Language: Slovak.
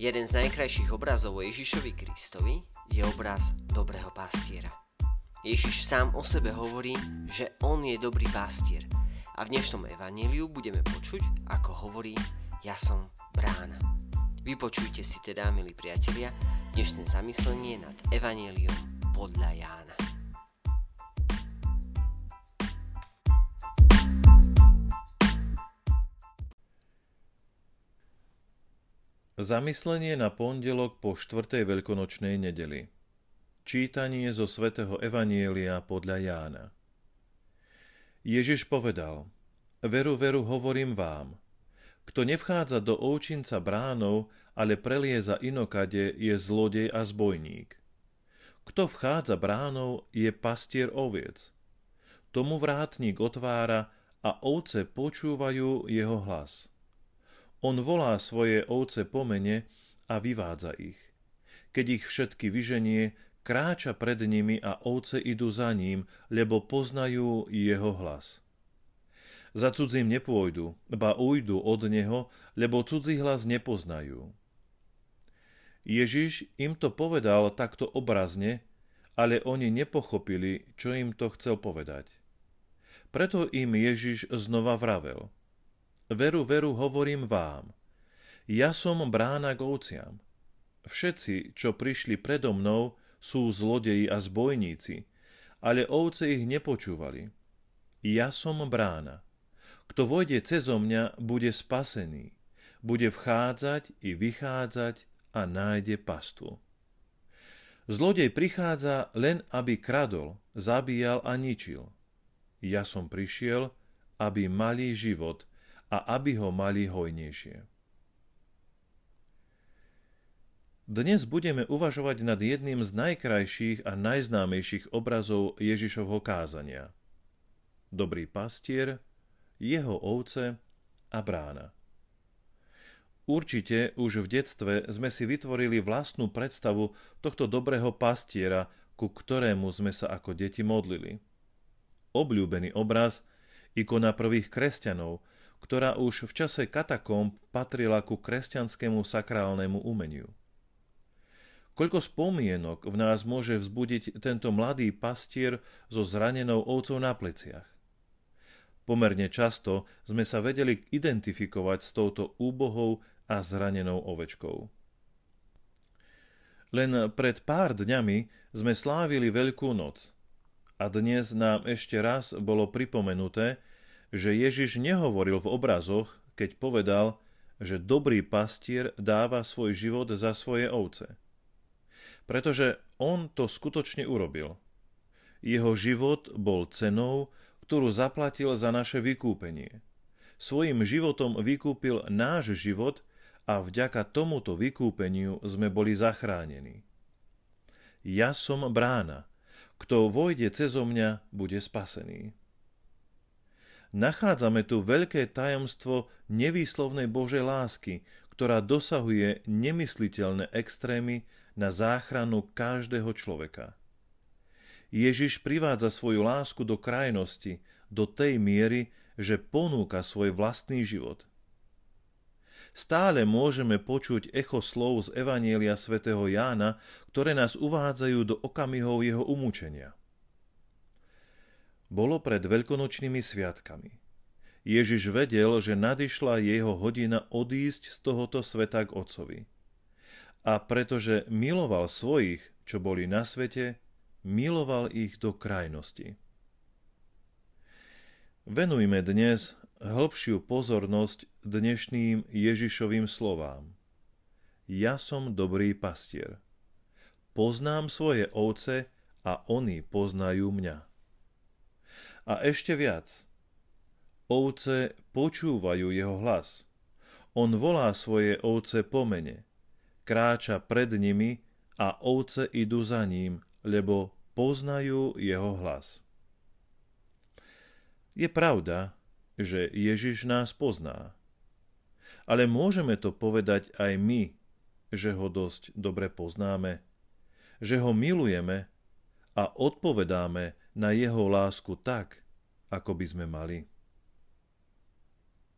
Jeden z najkrajších obrazov o Ježišovi Kristovi je obraz dobrého pastiera. Ježiš sám o sebe hovorí, že on je dobrý pastier a v dnešnom evaníliu budeme počuť, ako hovorí ja som brána. Vypočujte si teda, milí priatelia, dnešné zamyslenie nad evaníliom podľa Jána. Zamyslenie na pondelok po štvrtej veľkonočnej nedeli. Čítanie zo svätého Evanielia podľa Jána. Ježiš povedal, Veru, veru, hovorím vám, kto nevchádza do ovčinca bránov, ale prelieza inokade, je zlodej a zbojník. Kto vchádza bránov, je pastier oviec. Tomu vrátnik otvára a ovce počúvajú jeho hlas. On volá svoje ovce po mene a vyvádza ich. Keď ich všetky vyženie, kráča pred nimi a ovce idú za ním, lebo poznajú jeho hlas. Za cudzím nepôjdu, ba ujdu od neho, lebo cudzí hlas nepoznajú. Ježiš im to povedal takto obrazne, ale oni nepochopili, čo im to chcel povedať. Preto im Ježiš znova vravel – Veru, veru, hovorím vám. Ja som brána k ovciam. Všetci, čo prišli predo mnou, sú zlodeji a zbojníci, ale ovce ich nepočúvali. Ja som brána. Kto vojde cezo mňa, bude spasený. Bude vchádzať i vychádzať a nájde pastvu. Zlodej prichádza len, aby kradol, zabíjal a ničil. Ja som prišiel, aby mali život a aby ho mali hojnejšie. Dnes budeme uvažovať nad jedným z najkrajších a najznámejších obrazov Ježišovho kázania. Dobrý pastier, jeho ovce a brána. Určite už v detstve sme si vytvorili vlastnú predstavu tohto dobrého pastiera, ku ktorému sme sa ako deti modlili. Obľúbený obraz, ikona prvých kresťanov, ktorá už v čase katakomb patrila ku kresťanskému sakrálnemu umeniu. Koľko spomienok v nás môže vzbudiť tento mladý pastier so zranenou ovcou na pleciach. Pomerne často sme sa vedeli identifikovať s touto úbohou a zranenou ovečkou. Len pred pár dňami sme slávili Veľkú noc a dnes nám ešte raz bolo pripomenuté, že Ježiš nehovoril v obrazoch, keď povedal, že dobrý pastier dáva svoj život za svoje ovce. Pretože on to skutočne urobil. Jeho život bol cenou, ktorú zaplatil za naše vykúpenie. Svojim životom vykúpil náš život a vďaka tomuto vykúpeniu sme boli zachránení. Ja som brána. Kto vojde cezo mňa, bude spasený nachádzame tu veľké tajomstvo nevýslovnej Božej lásky, ktorá dosahuje nemysliteľné extrémy na záchranu každého človeka. Ježiš privádza svoju lásku do krajnosti, do tej miery, že ponúka svoj vlastný život. Stále môžeme počuť echo slov z Evanielia svätého Jána, ktoré nás uvádzajú do okamihov jeho umúčenia. Bolo pred veľkonočnými sviatkami. Ježiš vedel, že nadišla jeho hodina odísť z tohoto sveta k Otcovi. A pretože miloval svojich, čo boli na svete, miloval ich do krajnosti. Venujme dnes hĺbšiu pozornosť dnešným Ježišovým slovám. Ja som dobrý pastier. Poznám svoje ovce a oni poznajú mňa. A ešte viac. Ovce počúvajú jeho hlas. On volá svoje ovce po mene. Kráča pred nimi a ovce idú za ním, lebo poznajú jeho hlas. Je pravda, že Ježiš nás pozná. Ale môžeme to povedať aj my, že ho dosť dobre poznáme, že ho milujeme a odpovedáme na jeho lásku tak, ako by sme mali.